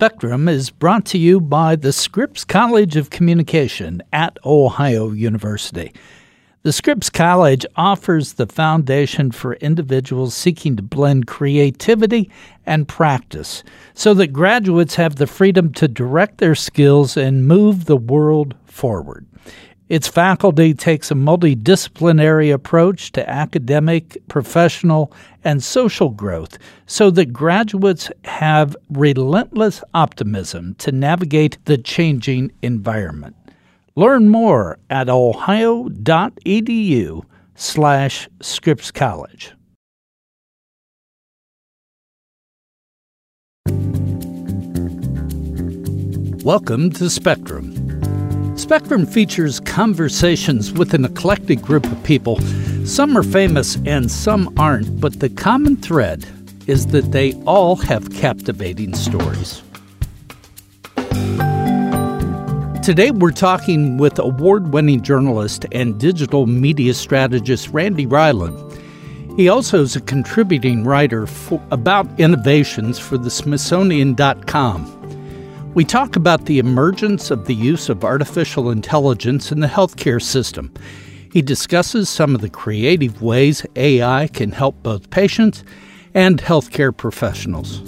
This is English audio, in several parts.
Spectrum is brought to you by the Scripps College of Communication at Ohio University. The Scripps College offers the foundation for individuals seeking to blend creativity and practice so that graduates have the freedom to direct their skills and move the world forward. Its faculty takes a multidisciplinary approach to academic, professional, and social growth so that graduates have relentless optimism to navigate the changing environment. Learn more at ohio.edu slash Scripps College. Welcome to Spectrum. Spectrum features conversations with an eclectic group of people. Some are famous and some aren't, but the common thread is that they all have captivating stories. Today, we're talking with award winning journalist and digital media strategist Randy Rieland. He also is a contributing writer for, about innovations for the Smithsonian.com. We talk about the emergence of the use of artificial intelligence in the healthcare system. He discusses some of the creative ways AI can help both patients and healthcare professionals.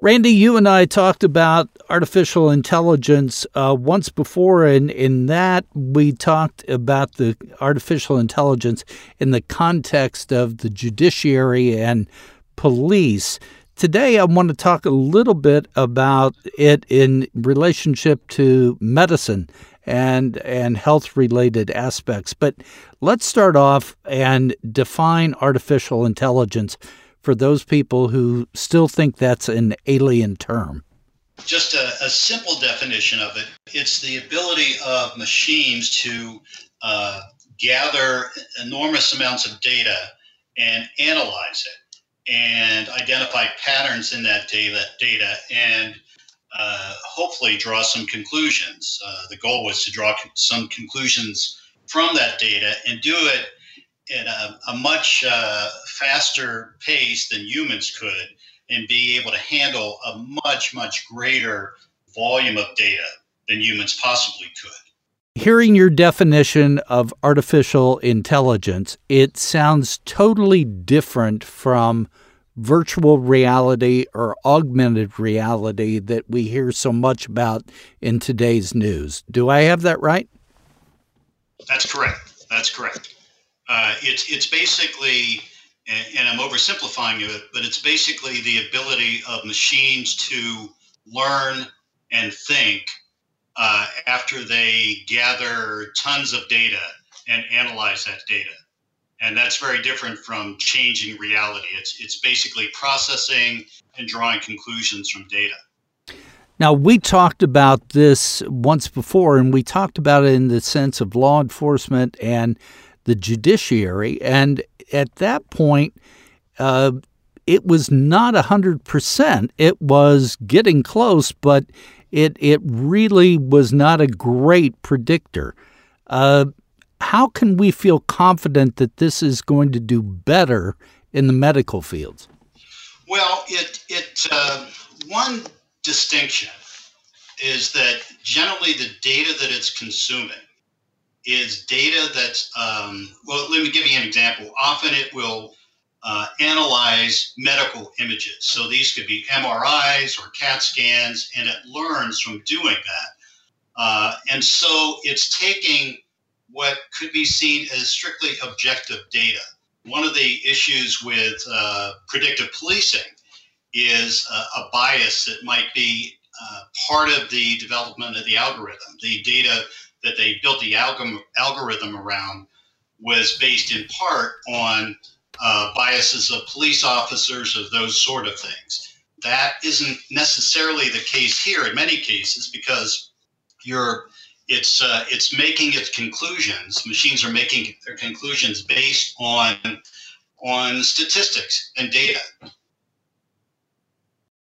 Randy, you and I talked about artificial intelligence uh, once before, and in that we talked about the artificial intelligence in the context of the judiciary and police. Today, I want to talk a little bit about it in relationship to medicine and and health related aspects. But let's start off and define artificial intelligence for those people who still think that's an alien term? Just a, a simple definition of it it's the ability of machines to uh, gather enormous amounts of data and analyze it and identify patterns in that data, data and uh, hopefully draw some conclusions. Uh, the goal was to draw some conclusions from that data and do it at a, a much uh, faster pace than humans could and be able to handle a much, much greater volume of data than humans possibly could. Hearing your definition of artificial intelligence, it sounds totally different from virtual reality or augmented reality that we hear so much about in today's news. Do I have that right? That's correct. That's correct. Uh, it's it's basically, and, I'm oversimplifying it, but it's basically the ability of machines to learn and think uh, after they gather tons of data and analyze that data. And that's very different from changing reality. It's, it's basically processing and drawing conclusions from data. Now, we talked about this once before, and we talked about it in the sense of law enforcement and the judiciary. And at that point, uh, it was not 100%. It was getting close, but it, it really was not a great predictor. Uh, how can we feel confident that this is going to do better in the medical fields? Well, it, it uh, one distinction is that generally the data that it's consuming is data that's, um, well, let me give you an example. Often it will uh, analyze medical images. So these could be MRIs or CAT scans, and it learns from doing that. Uh, and so it's taking what could be seen as strictly objective data. One of the issues with uh, predictive policing is a bias that might be uh, part of the development of the algorithm. The data that they built the algorithm around was based in part on uh, biases of police officers, of those sort of things. That isn't necessarily the case here in many cases because you're it's uh, it's making its conclusions. Machines are making their conclusions based on on statistics and data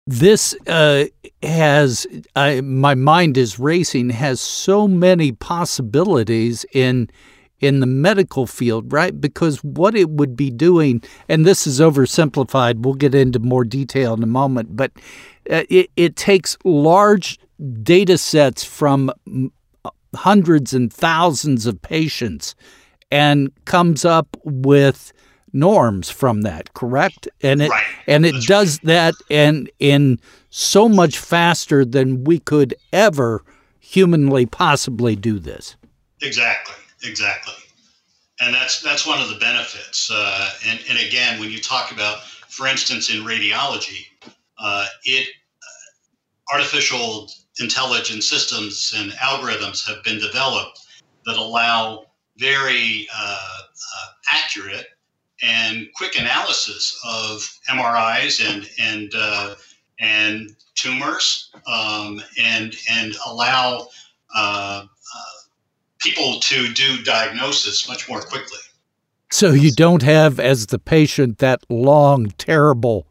this uh, has my mind is racing has so many possibilities in in the medical field, right? Because what it would be doing, and this is oversimplified, we'll get into more detail in a moment, but uh, it, it takes large data sets from hundreds and thousands of patients and comes up with norms from that correct and it right. and it That's does right. that and in so much faster than we could ever humanly possibly do this exactly exactly and that's that's one of the benefits uh, and and again when you talk about for instance in radiology uh, it uh, artificial intelligence systems and algorithms have been developed that allow very uh, uh, accurate and quick analysis of MRIs and and uh, and tumors um, and and allow uh, uh, people to do diagnosis much more quickly. So you don't have, as the patient, that long, terrible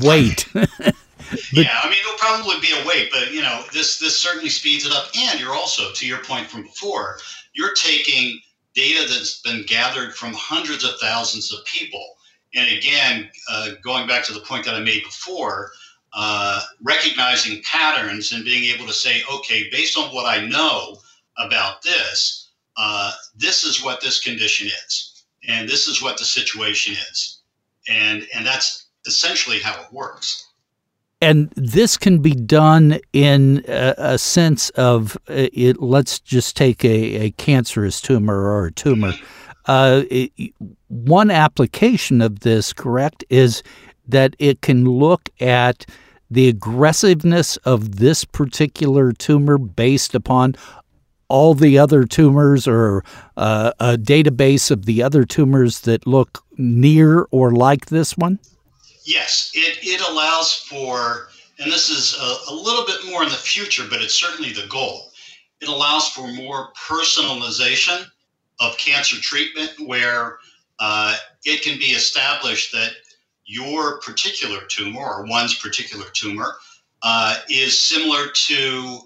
wait. yeah, I mean, it'll probably be a wait, but you know, this this certainly speeds it up. And you're also, to your point from before, you're taking data that's been gathered from hundreds of thousands of people. And again, uh, going back to the point that I made before, uh, recognizing patterns and being able to say, okay, based on what I know about this, uh, this is what this condition is, and this is what the situation is, and and that's essentially how it works and this can be done in a, a sense of uh, it, let's just take a, a, cancerous tumor or a tumor. Uh, it, one application of this, correct, is that it can look at the aggressiveness of this particular tumor based upon all the other tumors or uh, a database of the other tumors that look near or like this one? Yes, it, it allows for, and this is a, a, little bit more in the future, but it's certainly the goal. It allows for more personalization of cancer treatment where uh, it can be established that your particular tumor or one's particular tumor uh, is similar to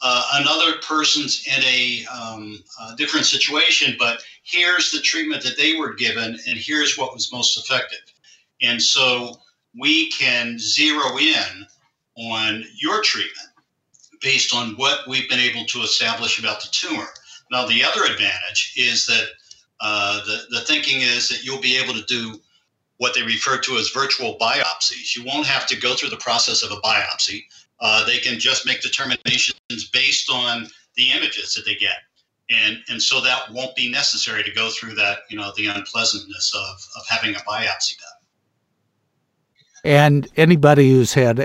uh, another person's in a, um, a different situation, but here's the treatment that they were given, and here's what was most effective. And so we can zero in on your treatment based on what we've been able to establish about the tumor. Now, the other advantage is that uh, the, the thinking is that you'll be able to do what they refer to as virtual biopsies. You won't have to go through the process of a biopsy. Uh, they can just make determinations based on the images that they get. And, and so that won't be necessary to go through that, you know, the unpleasantness of, of having a biopsy done. And anybody who's had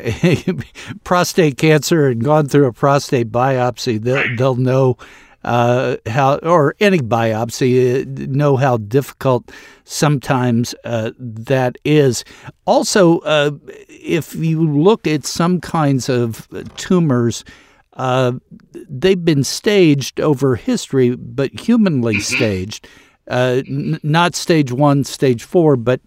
prostate cancer and gone through a prostate biopsy, they'll, they'll know uh, how, or any biopsy, uh, know how difficult sometimes uh, that is. Also, uh, if you look at some kinds of tumors, uh, they've been staged over history, but humanly mm-hmm. staged. Uh, n- not stage one, stage four, but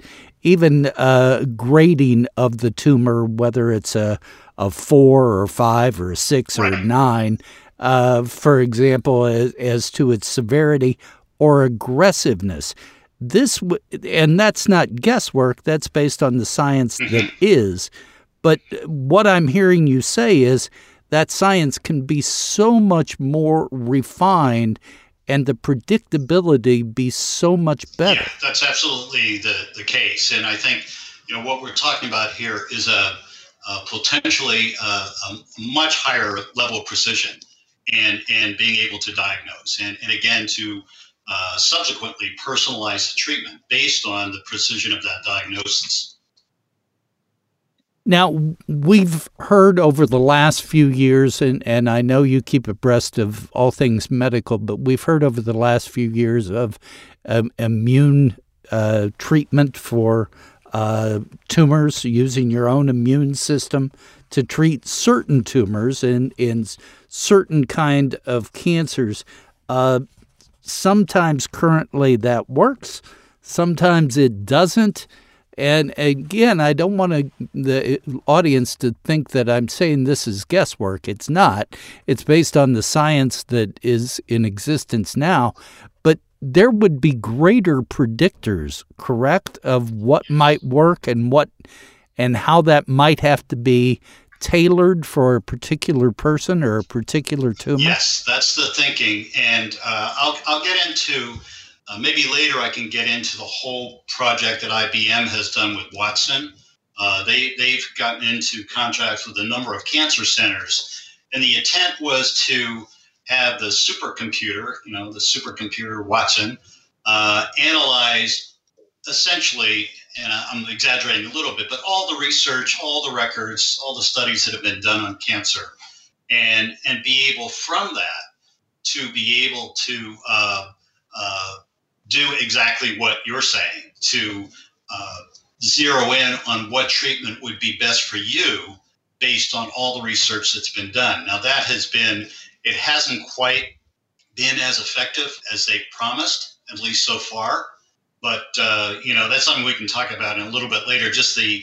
even uh, grading of the tumor, whether it's a, a four or five or a six or nine, uh, for example, as, as, to its severity or aggressiveness. This w- and that's not guesswork. That's based on the science that mm-hmm. is. But what I'm hearing you say is that science can be so much more refined and the predictability be so much better. Yeah, that's absolutely the, the case. And I think, you know, what we're talking about here is a, a potentially a, a, much higher level of precision and, and being able to diagnose. And, and again, to uh, subsequently personalize the treatment based on the precision of that diagnosis. Now, we've heard over the last few years, and, and I know you keep abreast of all things medical, but we've heard over the last few years of um, immune uh, treatment for uh, tumors, using your own immune system to treat certain tumors and in certain kind of cancers. Uh, sometimes currently that works, sometimes it doesn't. And again, I don't want to, the audience to think that I'm saying this is guesswork. It's not. It's based on the science that is in existence now. But there would be greater predictors, correct, of what might work and what and how that might have to be tailored for a particular person or a particular tumor? Yes, that's the thinking, and uh, I'll I'll get into. Uh, maybe later I can get into the whole project that IBM has done with Watson. Uh, they they've gotten into contracts with a number of cancer centers, and the intent was to have the supercomputer, you know, the supercomputer Watson, uh, analyze essentially, and I'm exaggerating a little bit, but all the research, all the records, all the studies that have been done on cancer, and and be able from that to be able to uh, uh, do exactly what you're saying to uh, zero in on what treatment would be best for you based on all the research that's been done. Now that has been it hasn't quite been as effective as they promised, at least so far. But uh, you know, that's something we can talk about in a little bit later. Just the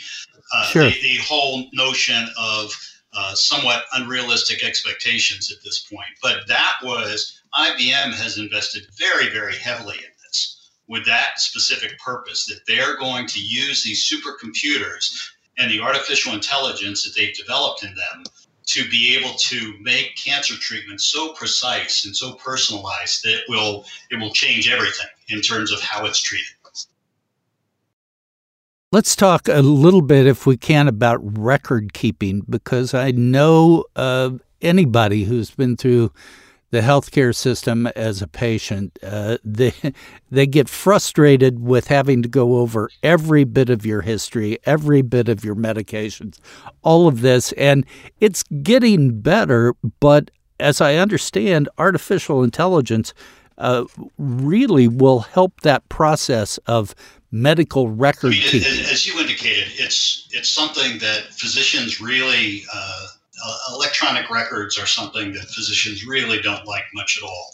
uh, sure. the, the, whole notion of uh, somewhat unrealistic expectations at this point. But that was IBM has invested very, very heavily in with that specific purpose that they're going to use these supercomputers and the artificial intelligence that they've developed in them to be able to make cancer treatment so precise and so personalized that it will it will change everything in terms of how it's treated. Let's talk a little bit, if we can, about record keeping because I know uh, anybody who's been through the healthcare system as a patient, uh, they they get frustrated with having to go over every bit of your history, every bit of your medications, all of this, and it's getting better. But as I understand, artificial intelligence uh, really will help that process of medical record I mean, keeping. As you indicated, it's it's something that physicians really. Uh, uh, electronic records are something that physicians really don't like much at all.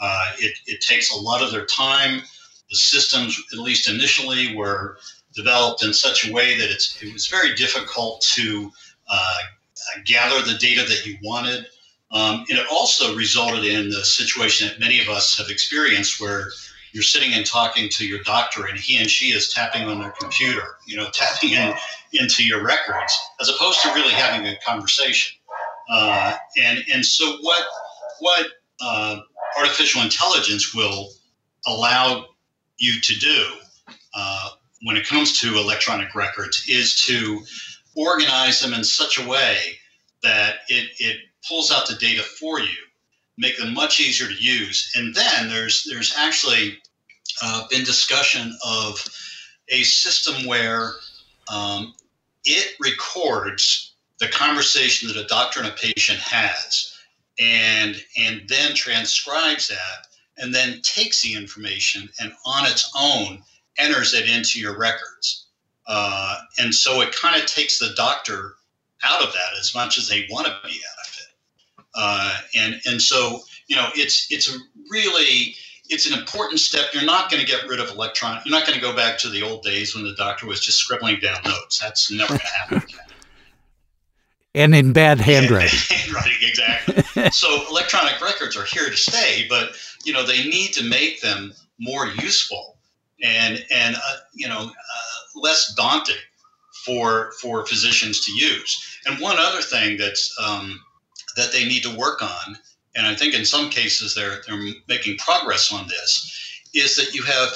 Uh, it, it takes a lot of their time. The systems, at least initially, were developed in such a way that it's, it was very difficult to uh, gather the data that you wanted. Um, and it also resulted in the situation that many of us have experienced where you're sitting and talking to your doctor and he and she is tapping on their computer, you know, tapping in into your records as opposed to really having a conversation. Uh, and and so what what uh, artificial intelligence will allow you to do uh, when it comes to electronic records is to organize them in such a way that it, it pulls out the data for you make them much easier to use. And then there's there's actually uh, been discussion of a system where um, it records the conversation that a doctor and a patient has, and and then transcribes that, and then takes the information and on its own enters it into your records. Uh, and so it kind of takes the doctor out of that as much as they want to be out. Uh, and and so you know it's it's a really it's an important step. You're not going to get rid of electronic. You're not going to go back to the old days when the doctor was just scribbling down notes. That's never going to happen again. and in bad handwriting. Handwriting, exactly. so electronic records are here to stay, but you know they need to make them more useful and and uh, you know uh, less daunting for for physicians to use. And one other thing that's um, that they need to work on and I think in some cases they're they're making progress on this, is that you have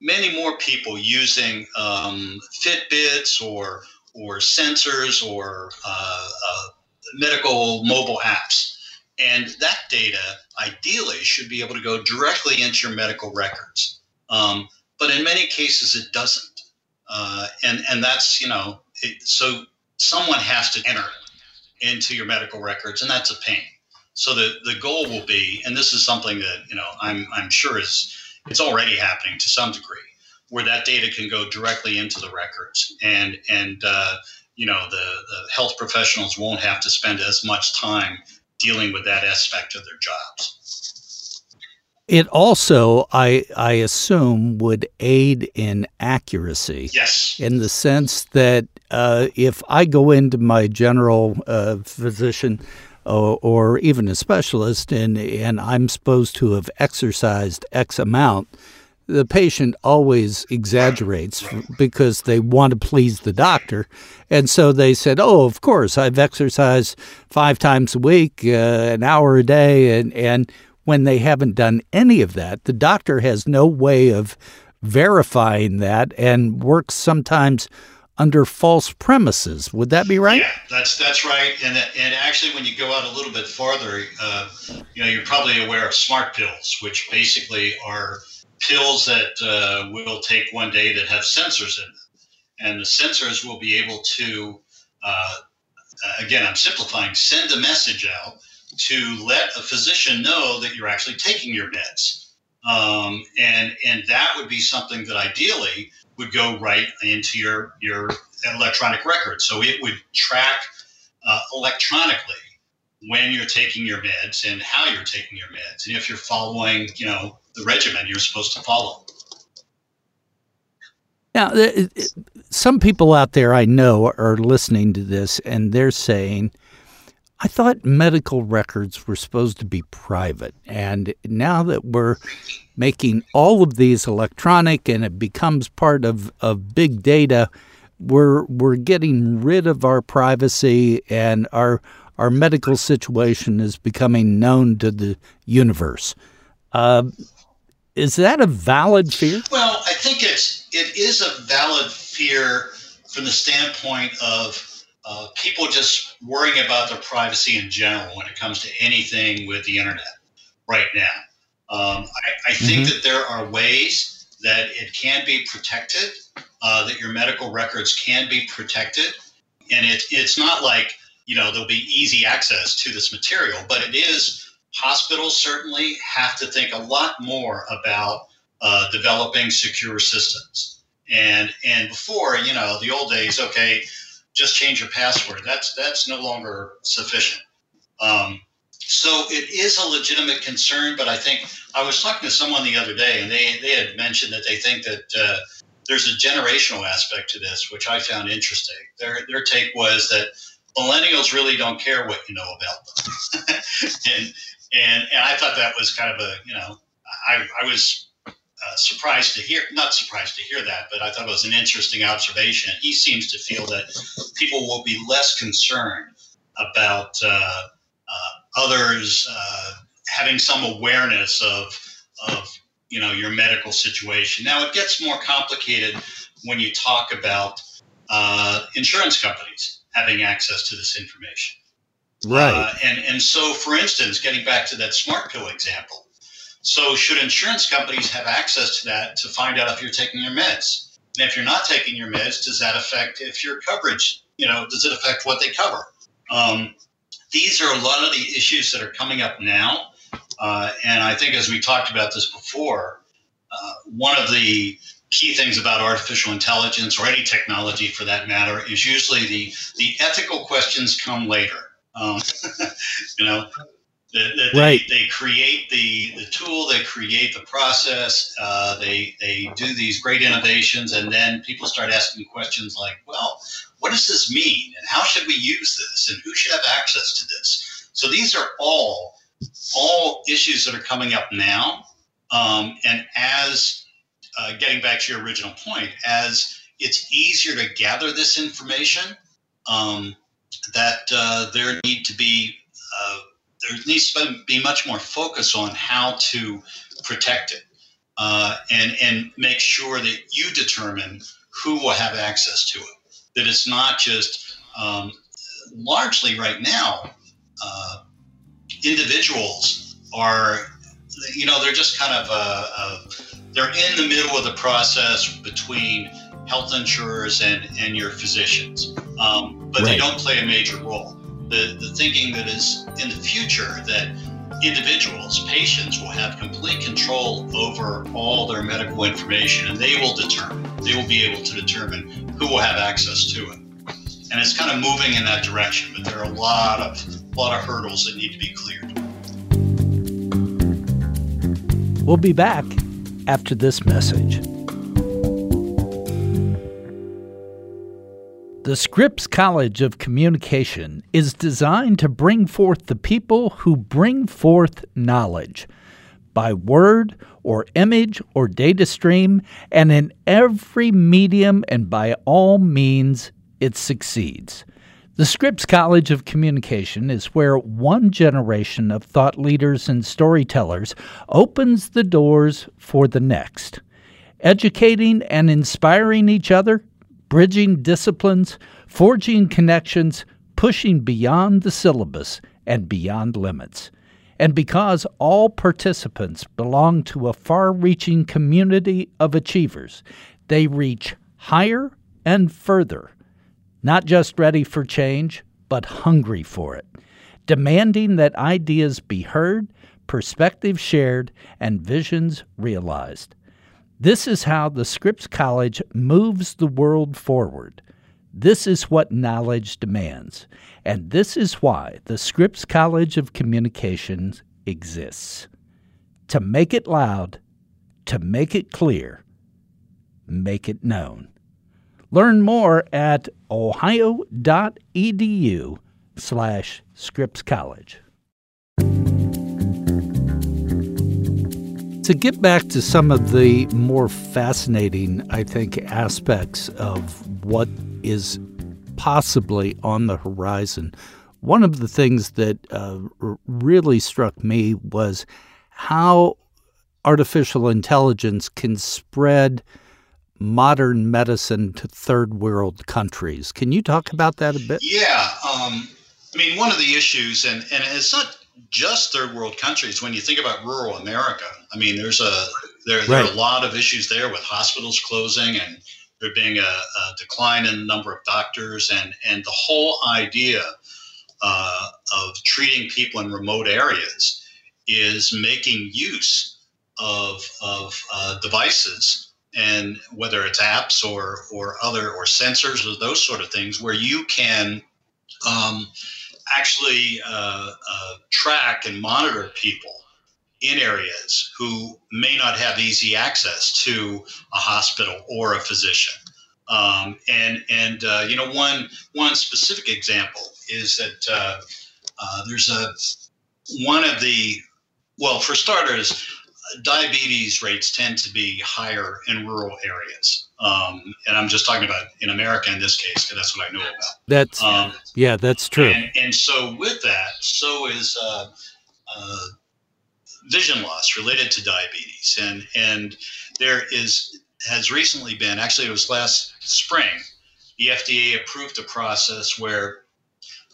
many more people using um, Fitbits or or sensors or uh, uh, medical mobile apps, and that data ideally should be able to go directly into your medical records. Um, but in many cases it doesn't, uh, and and that's you know it, so someone has to enter it into your medical records, and that's a pain. So the, the goal will be, and this is something that you know I'm I'm sure is it's already happening to some degree, where that data can go directly into the records, and and uh, you know the, the health professionals won't have to spend as much time dealing with that aspect of their jobs. It also, I I assume, would aid in accuracy. Yes. In the sense that uh, if I go into my general uh, physician or, or even a specialist, and, and I'm supposed to have exercised X amount, the patient always exaggerates because they want to please the doctor. And so they said, Oh, of course, I've exercised five times a week, uh, an hour a day. And, and when they haven't done any of that, the doctor has no way of verifying that and works sometimes under false premises. Would that be right? Yeah, that's that's right. And and actually, when you go out a little bit farther, uh, you know, you're probably aware of smart pills, which basically are pills that uh, we'll take one day that have sensors in them, and the sensors will be able to, uh, again, I'm simplifying, send a message out to let a physician know that you're actually taking your meds. Um, and and that would be something that ideally would go right into your your electronic record. So it would track uh, electronically when you're taking your meds and how you're taking your meds, and if you're following, you know, the regimen you're supposed to follow. Now, some people out there I know are listening to this, and they're saying I thought medical records were supposed to be private. And now that we're making all of these electronic and it becomes part of, of big data, we're we're getting rid of our privacy and our our medical situation is becoming known to the universe. Uh, is that a valid fear? Well, I think it's it is a valid fear from the standpoint of uh, people just worrying about their privacy in general when it comes to anything with the internet right now. Um, I, I, think mm-hmm. that there are ways that it can be protected, uh, that your medical records can be protected. And it, it's not like, you know, there'll be easy access to this material, but it is, hospitals certainly have to think a lot more about uh, developing secure systems. And, and before, you know, the old days, okay, just change your password. That's that's no longer sufficient. Um, so it is a legitimate concern, but I think I was talking to someone the other day, and they they had mentioned that they think that uh, there's a generational aspect to this, which I found interesting. Their their take was that millennials really don't care what you know about them, and and and I thought that was kind of a you know I I was uh, surprised to hear, not surprised to hear that, but I thought it was an interesting observation. He seems to feel that people will be less concerned about uh, uh, others uh, having some awareness of, of, you know, your medical situation. Now it gets more complicated when you talk about uh, insurance companies having access to this information. Right. and, and so, for instance, getting back to that smart pill example, so, should insurance companies have access to that to find out if you're taking your meds? And if you're not taking your meds, does that affect if your coverage, you know, does it affect what they cover? Um, these are a lot of the issues that are coming up now. Uh, and I think, as we talked about this before, uh, one of the key things about artificial intelligence or any technology for that matter is usually the, the ethical questions come later. Um, you know, the, the, right. They, they, create the, the tool, they create the process, uh, they, they do these great innovations, and then people start asking questions like, well, what does this mean? And how should we use this? And who should have access to this? So these are all all issues that are coming up now. Um, and as uh, getting back to your original point, as it's easier to gather this information, um, that uh, there need to be uh, there needs to be much more focus on how to protect it uh, and and make sure that you determine who will have access to it. That it's not just um, largely right now. Uh, individuals are, you know, they're just kind of uh, uh, they're in the middle of the process between health insurers and and your physicians, um, but right. they don't play a major role the, the thinking that is in the future that individuals, patients, will have complete control over all their medical information and they will determine, they will be able to determine who will have access to it. And it's kind of moving in that direction, but there are a lot of, a lot of hurdles that need to be cleared. We'll be back after this message. The Scripps College of Communication is designed to bring forth the people who bring forth knowledge by word or image or data stream, and in every medium and by all means, it succeeds. The Scripps College of Communication is where one generation of thought leaders and storytellers opens the doors for the next. Educating and inspiring each other, bridging disciplines, forging connections, pushing beyond the syllabus and beyond limits. And because all participants belong to a far reaching community of achievers, they reach higher and further, not just ready for change, but hungry for it, demanding that ideas be heard, perspectives shared, and visions realized. This is how the Scripps College moves the world forward. This is what knowledge demands. And this is why the Scripps College of Communications exists. To make it loud, to make it clear, make it known. Learn more at ohio.edu slash Scripps College. To get back to some of the more fascinating, I think, aspects of what is possibly on the horizon, one of the things that uh, really struck me was how artificial intelligence can spread modern medicine to third world countries. Can you talk about that a bit? Yeah. Um, I mean, one of the issues, and, and it's not just third world countries. When you think about rural America, I mean, there's a there, there are a lot of issues there with hospitals closing and there being a, a decline in the number of doctors, and and the whole idea uh, of treating people in remote areas is making use of of uh, devices and whether it's apps or or other or sensors or those sort of things where you can um, actually uh, uh, track and monitor people in areas who may not have easy access to a hospital or a physician. Um, and and uh, you know one one specific example is that uh, uh, there's a one of the well for starters diabetes rates tend to be higher in rural areas. Um, and I'm just talking about in America in this case, because that's what I know about. That's um, yeah, that's true. And, and, so with that, so is uh, uh, vision loss related to diabetes, and and there is has recently been actually it was last spring, the FDA approved a process where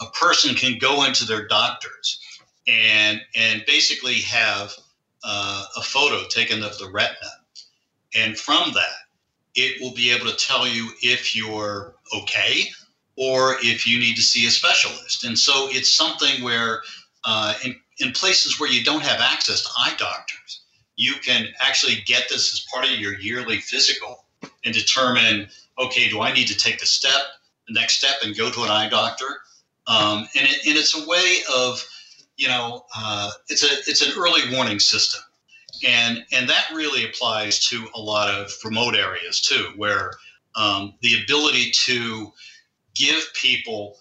a person can go into their doctors and and basically have uh, a photo taken of the retina, and from that it will be able to tell you if you're okay or if you need to see a specialist. And so it's something where, uh, in, in places where you don't have access to eye doctors, you can actually get this as part of your yearly physical and determine okay, do I need to take the step, the next step, and go to an eye doctor? Um, and, it, and it's a way of, you know, uh, it's a it's an early warning system and and that really applies to a lot of remote areas too, where um, the ability to give people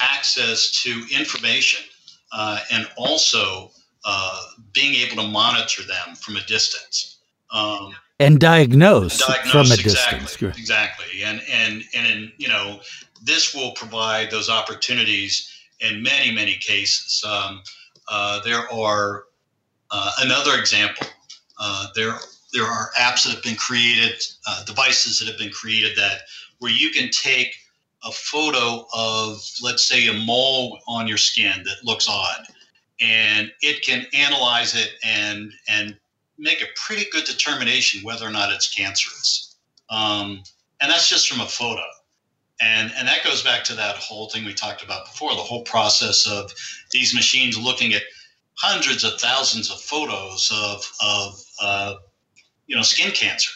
access to information uh, and also uh, being able to monitor them from a distance. Um, and diagnose, diagnose from a exactly, distance. Exactly, and and and in, you know this will provide those opportunities in many many cases. Um, uh, there are uh, another example, uh, there there are apps that have been created, uh, devices that have been created that where you can take a photo of, let's say, a mole on your skin that looks odd, and it can analyze it and and make a pretty good determination whether or not it's cancerous. Um, and that's just from a photo. And, and that goes back to that whole thing we talked about before the whole process of these machines looking at hundreds of thousands of photos of, of uh, you know, skin cancer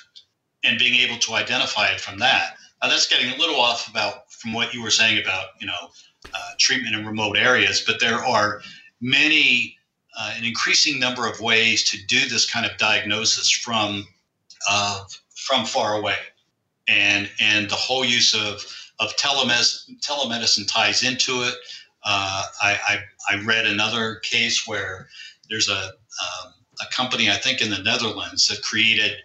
and being able to identify it from that. Now, that's getting a little off about from what you were saying about, you know, uh, treatment in remote areas, but there are many, uh, an increasing number of ways to do this kind of diagnosis from uh, from far away, and and the whole use of of telemedicine, telemedicine ties into it. Uh, I, I, I, read another case where there's a, um, a company, I think in the Netherlands, that created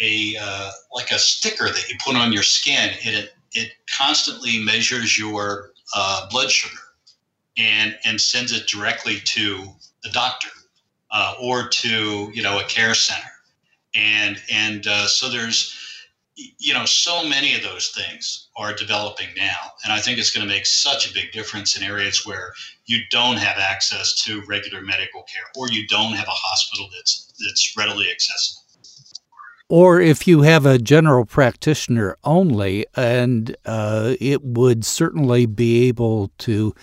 a uh, like a sticker that you put on your skin. It, it constantly measures your uh, blood sugar and, and sends it directly to the doctor uh, or to you know a care center. And, and uh, so there's you know, so many of those things are developing now. And I think it's going to make such a big difference in areas where you don't have access to regular medical care or you don't have a hospital that's, that's readily accessible. Or if you have a general practitioner only, and uh, it would certainly be able to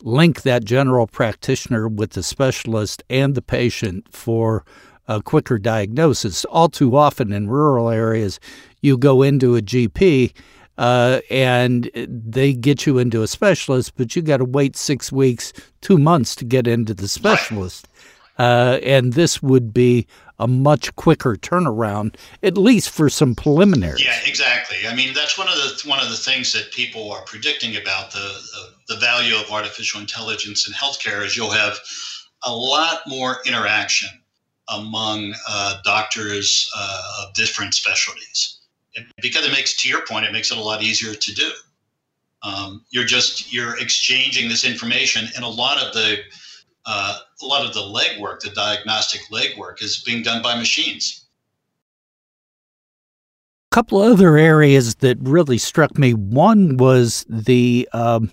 link that general practitioner with the specialist and the patient for a quicker diagnosis. All too often in rural areas, you go into a GP uh, and they get you into a specialist, but you got to wait six weeks, two months to get into the specialist. Uh, and this would be a much quicker turnaround, at least for some preliminaries. Yeah, exactly. I mean, that's one of the one of the things that people are predicting about the the, the value of artificial intelligence in healthcare is you'll have a lot more interaction among uh, doctors uh, of different specialties. Because it makes to your point it makes it a lot easier to do. Um, you're just you're exchanging this information and a lot of the uh, a lot of the legwork the diagnostic legwork is being done by machines. A couple other areas that really struck me. One was the um,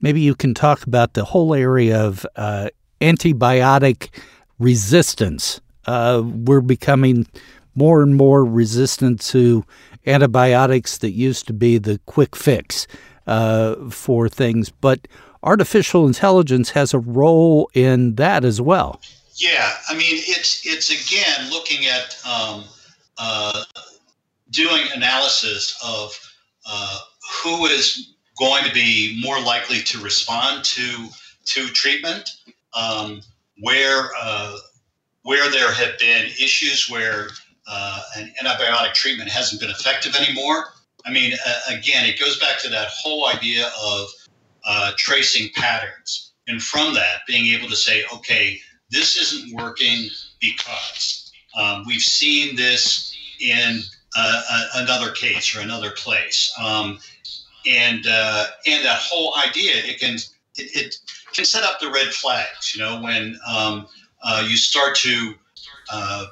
maybe you can talk about the whole area of uh, antibiotic resistance uh, we're becoming more and more resistant to antibiotics that used to be the quick fix uh, for things. But artificial intelligence has a role in that as well. Yeah, I mean, it's it's again looking at um, uh, doing analysis of uh, who is going to be more likely to respond to to treatment, um, where uh, where there have been issues where uh, an antibiotic treatment hasn't been effective anymore. I mean, uh, again, it goes back to that whole idea of uh, tracing patterns. And from that, being able to say, okay, this isn't working because um, we've seen this in uh, another case or another place. Um, and, uh, and that whole idea, it can, it, it, can set up the red flags, you know, when um, uh, you start to uh,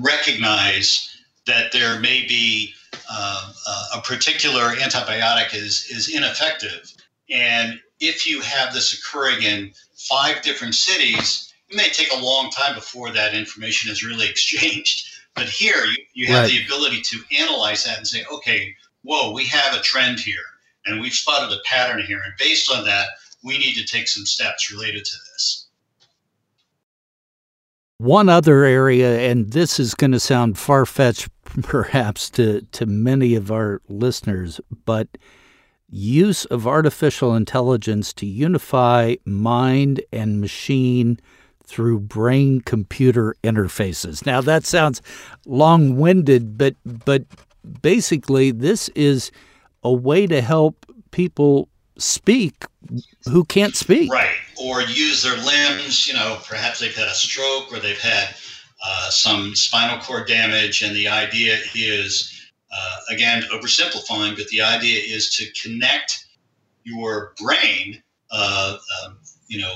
recognize that there may be uh, uh, a particular antibiotic is, is ineffective. And if you have this occurring in five different cities, it may take a long time before that information is really exchanged. But here, you, you have right. the ability to analyze that and say, okay, whoa, we have a trend here, and we've spotted a pattern here. And based on that, we need to take some steps related to this. One other area, and this is going to sound far fetched perhaps to, to many of our listeners, but use of artificial intelligence to unify mind and machine through brain computer interfaces. Now that sounds long-winded but but basically this is a way to help people speak who can't speak. Right. Or use their limbs. You know, perhaps they've had a stroke or they've had uh, some spinal cord damage. And the idea is, uh, again, oversimplifying, but the idea is to connect your brain, uh, um, you know,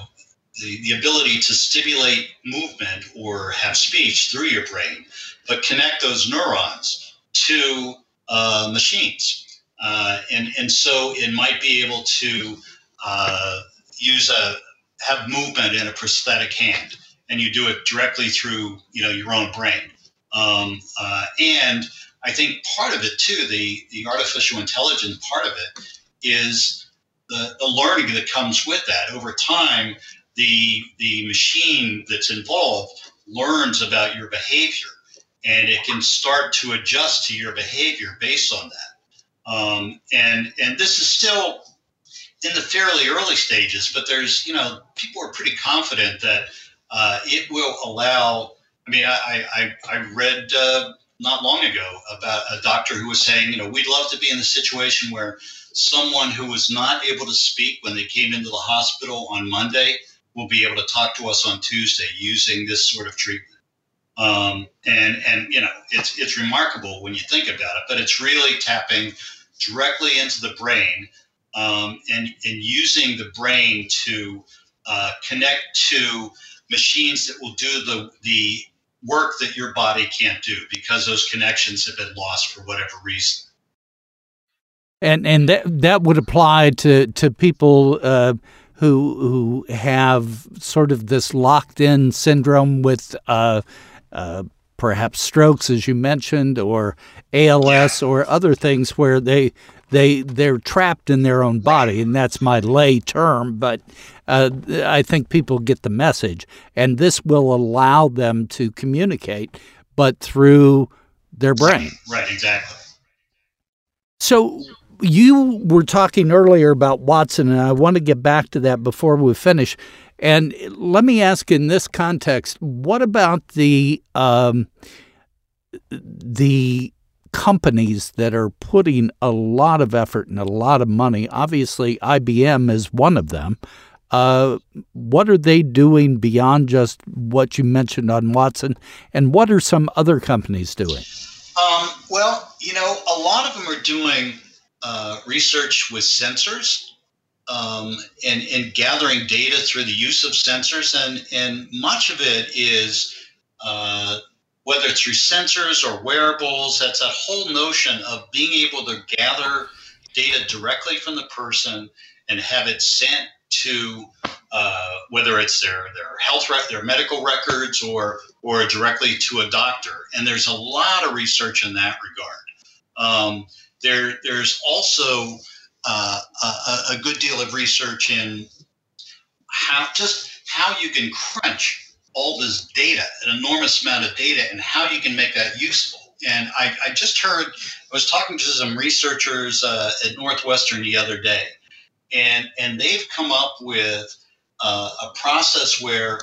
the, the ability to stimulate movement or have speech through your brain, but connect those neurons to uh, machines. Uh, and and so it might be able to uh, use a have movement in a prosthetic hand, and you do it directly through you know your own brain. Um, uh, and I think part of it too, the the artificial intelligence part of it, is the, the learning that comes with that over time. The the machine that's involved learns about your behavior, and it can start to adjust to your behavior based on that. Um, and and this is still in the fairly early stages, but there's you know people are pretty confident that uh, it will allow. I mean, I I, I read uh, not long ago about a doctor who was saying, you know, we'd love to be in the situation where someone who was not able to speak when they came into the hospital on Monday will be able to talk to us on Tuesday using this sort of treatment. Um, and and you know it's it's remarkable when you think about it, but it's really tapping directly into the brain um, and and using the brain to uh, connect to machines that will do the the work that your body can't do because those connections have been lost for whatever reason. And and that that would apply to to people uh, who who have sort of this locked in syndrome with uh, uh, perhaps strokes, as you mentioned, or ALS, or other things where they they they're trapped in their own body, and that's my lay term. But uh, I think people get the message, and this will allow them to communicate, but through their brain. Right. Exactly. So you were talking earlier about Watson, and I want to get back to that before we finish. And let me ask in this context, what about the um, the companies that are putting a lot of effort and a lot of money? Obviously, IBM is one of them. Uh, what are they doing beyond just what you mentioned on Watson, and what are some other companies doing? Um, well, you know, a lot of them are doing uh, research with sensors um, and, and gathering data through the use of sensors. And, and much of it is uh, whether through sensors or wearables, that's that whole notion of being able to gather data directly from the person and have it sent to uh, whether it's their their health re- their medical records or or directly to a doctor. And there's a lot of research in that regard. Um, there there's also uh, a, a, good deal of research in how just how you can crunch all this data, an enormous amount of data, and how you can make that useful. And I, I just heard, I was talking to some researchers uh, at Northwestern the other day, and and they've come up with uh, a process where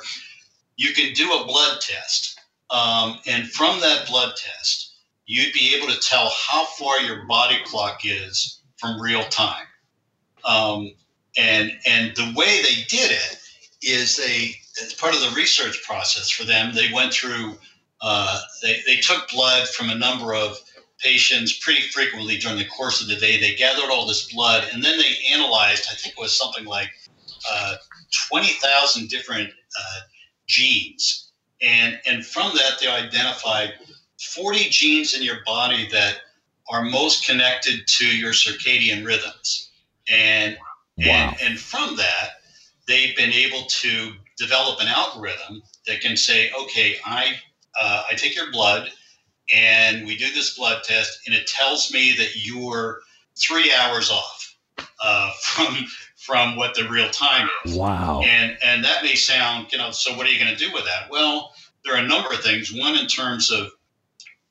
you can do a blood test, um, and from that blood test, you'd be able to tell how far your body clock is from real time. Um, and and the way they did it is they as part of the research process for them they went through uh, they, they took blood from a number of patients pretty frequently during the course of the day they gathered all this blood and then they analyzed i think it was something like uh, 20000 different uh, genes and and from that they identified 40 genes in your body that are most connected to your circadian rhythms. And, wow. and, and from that, they've been able to develop an algorithm that can say, okay, I, uh, I take your blood and we do this blood test, and it tells me that you're three hours off uh, from from what the real time is. Wow. And and that may sound, you know, so what are you going to do with that? Well, there are a number of things. One in terms of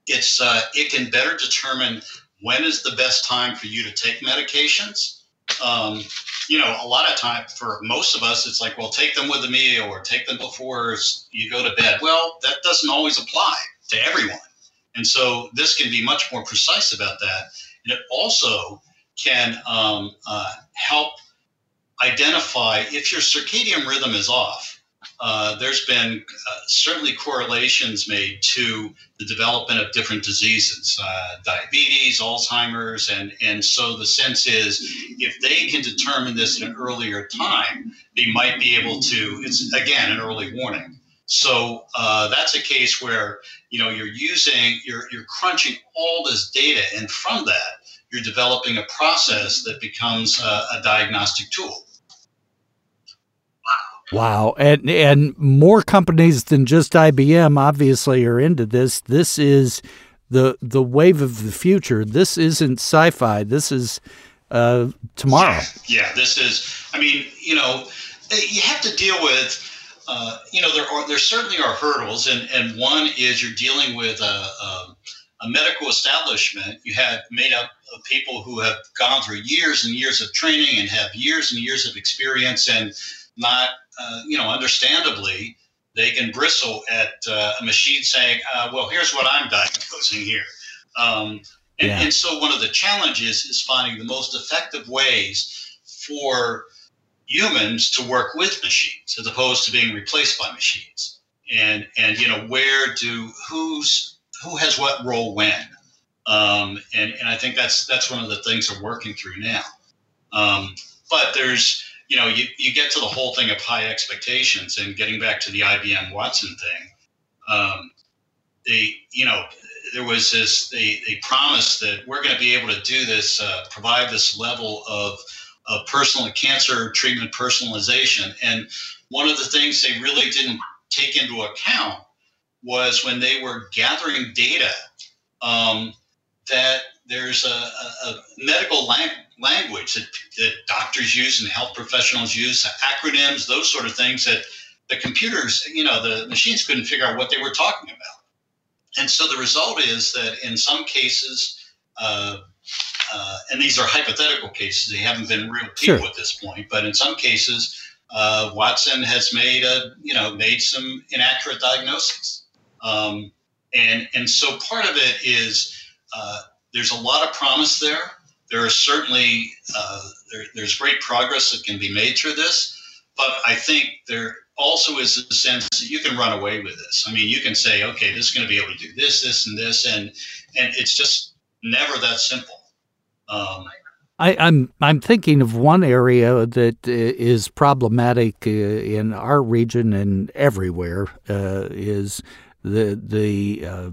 it's uh, it can better determine when is the best time for you to take medications. Um, you know, a lot of time for most of us, it's like, well, take them with a meal or take them before you go to bed. Well, that doesn't always apply to everyone. And so this can be much more precise about that. And it also can um, uh, help identify if your circadian rhythm is off uh, there's been uh, certainly correlations made to the development of different diseases, uh, diabetes, Alzheimer's, and and so the sense is if they can determine this at an earlier time, they might be able to. It's again an early warning. So uh, that's a case where you know you're using you're you're crunching all this data, and from that you're developing a process that becomes a diagnostic tool. Wow, and and more companies than just IBM obviously are into this. This is the the wave of the future. This isn't sci-fi. This is uh, tomorrow. Yeah, this is. I mean, you know, you have to deal with. Uh, you know, there are there certainly are hurdles, and and one is you're dealing with a, a, a medical establishment. You have made up of people who have gone through years and years of training and have years and years of experience, and not uh, you know, understandably, they can bristle at uh, a machine saying, uh, "Well, here's what I'm diagnosing here." Um, And, yeah. and so one of the challenges is finding the most effective ways for humans to work with machines as opposed to being replaced by machines. And and you know where do who's who has what role when, um, and and I think that's that's one of the things we're working through now. Um, but there's you know you, you get to the whole thing of high expectations and getting back to the IBM Watson thing. Um, they you know there was this they, they promised that we're going to be able to do this uh, provide this level of, of personal cancer treatment personalization and one of the things they really didn't take into account was when they were gathering data um, that there's a, a, medical lang- language that, that doctors use and health professionals use acronyms those sort of things that the computers you know the machines couldn't figure out what they were talking about and so the result is that in some cases, uh, uh, and these are hypothetical cases, they haven't been real people sure. at this point, but in some cases, uh, Watson has made a you know made some inaccurate diagnoses, um, and and so part of it is uh, there's a lot of promise there. There are certainly uh, there, there's great progress that can be made through this, but I think there also is a sense that you can run away with this. I mean, you can say, okay, this is going to be able to do this, this, and this, and and it's just never that simple. Um, I, am I'm, I'm thinking of one area that uh, problematic uh, in our region and everywhere uh, is the the uh,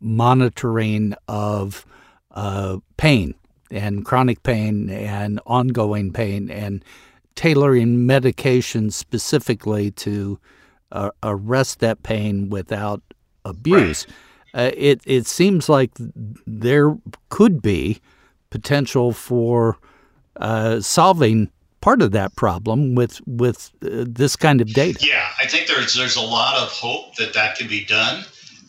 monitoring of uh, pain and chronic pain and ongoing pain and tailoring medication specifically to uh, arrest that pain without abuse. Right. Uh, it it seems like there could be potential for uh, solving part of that problem with with uh, this kind of data. Yeah, I think there's there's a lot of hope that that can be done,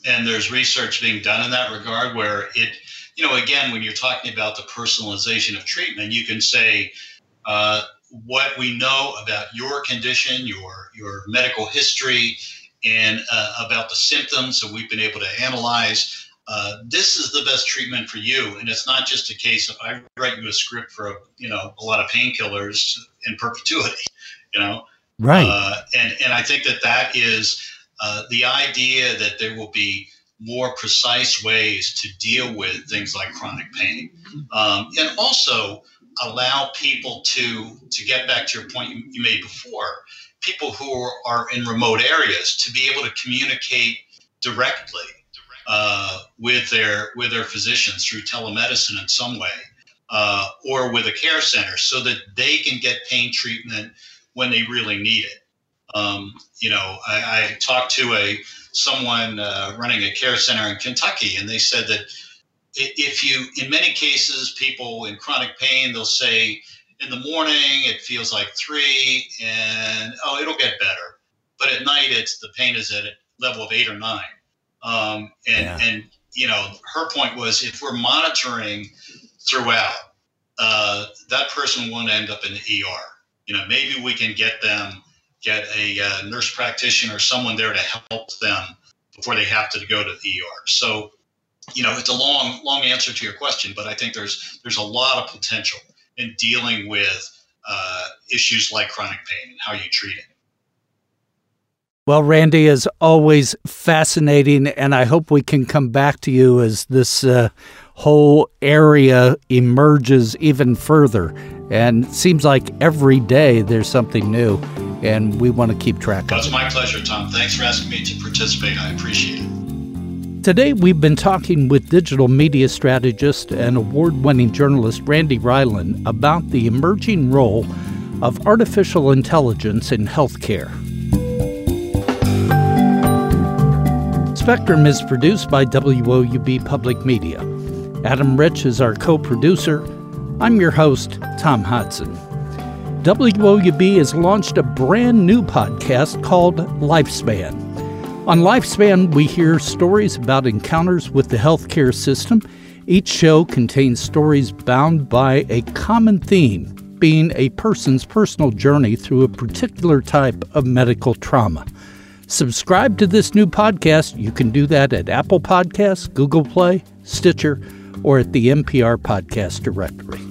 and there's research being done in that regard where it, you know, again, when you're talking about the personalization of treatment, you can say. Uh, what we know about your condition, your your medical history, and uh, about the symptoms that we've been able to analyze. Uh, this is the best treatment for you, and it's not just a case of I write you a script for a, you know a lot of painkillers in perpetuity, you know. Right. Uh, and and I think that that is uh, the idea that there will be more precise ways to deal with things like chronic pain, um, and also allow people to to get back to your point you made before people who are, are in remote areas to be able to communicate directly uh, with their with their physicians through telemedicine in some way uh, or with a care center so that they can get pain treatment when they really need it. Um, you know I, I, talked to a someone uh, running a care center in kentucky and they said that if you, in many cases, people in chronic pain, they'll say, in the morning it feels like three, and oh, it'll get better. But at night, it's the pain is at a level of eight or nine. Um, and yeah. and you know, her point was if we're monitoring throughout, uh, that person won't end up in the ER. You know, maybe we can get them, get a uh, nurse practitioner, or someone there to help them before they have to go to the ER. So you know, it's a long, long answer to your question, but I think there's there's a lot of potential in dealing with uh, issues like chronic pain and how you treat it. Well, Randy is always fascinating, and I hope we can come back to you as this uh, whole area emerges even further. And it seems like every day there's something new, and we want to keep track of it. It's my pleasure, Tom. Thanks for asking me to participate. I appreciate it. Today, we've been talking with digital media strategist and award winning journalist Randy Rieland about the emerging role of artificial intelligence in healthcare. Spectrum is produced by WOUB Public Media. Adam Rich is our co producer. I'm your host, Tom Hodson. WOUB has launched a brand new podcast called Lifespan. On Lifespan, we hear stories about encounters with the healthcare system. Each show contains stories bound by a common theme, being a person's personal journey through a particular type of medical trauma. Subscribe to this new podcast. You can do that at Apple Podcasts, Google Play, Stitcher, or at the NPR Podcast Directory.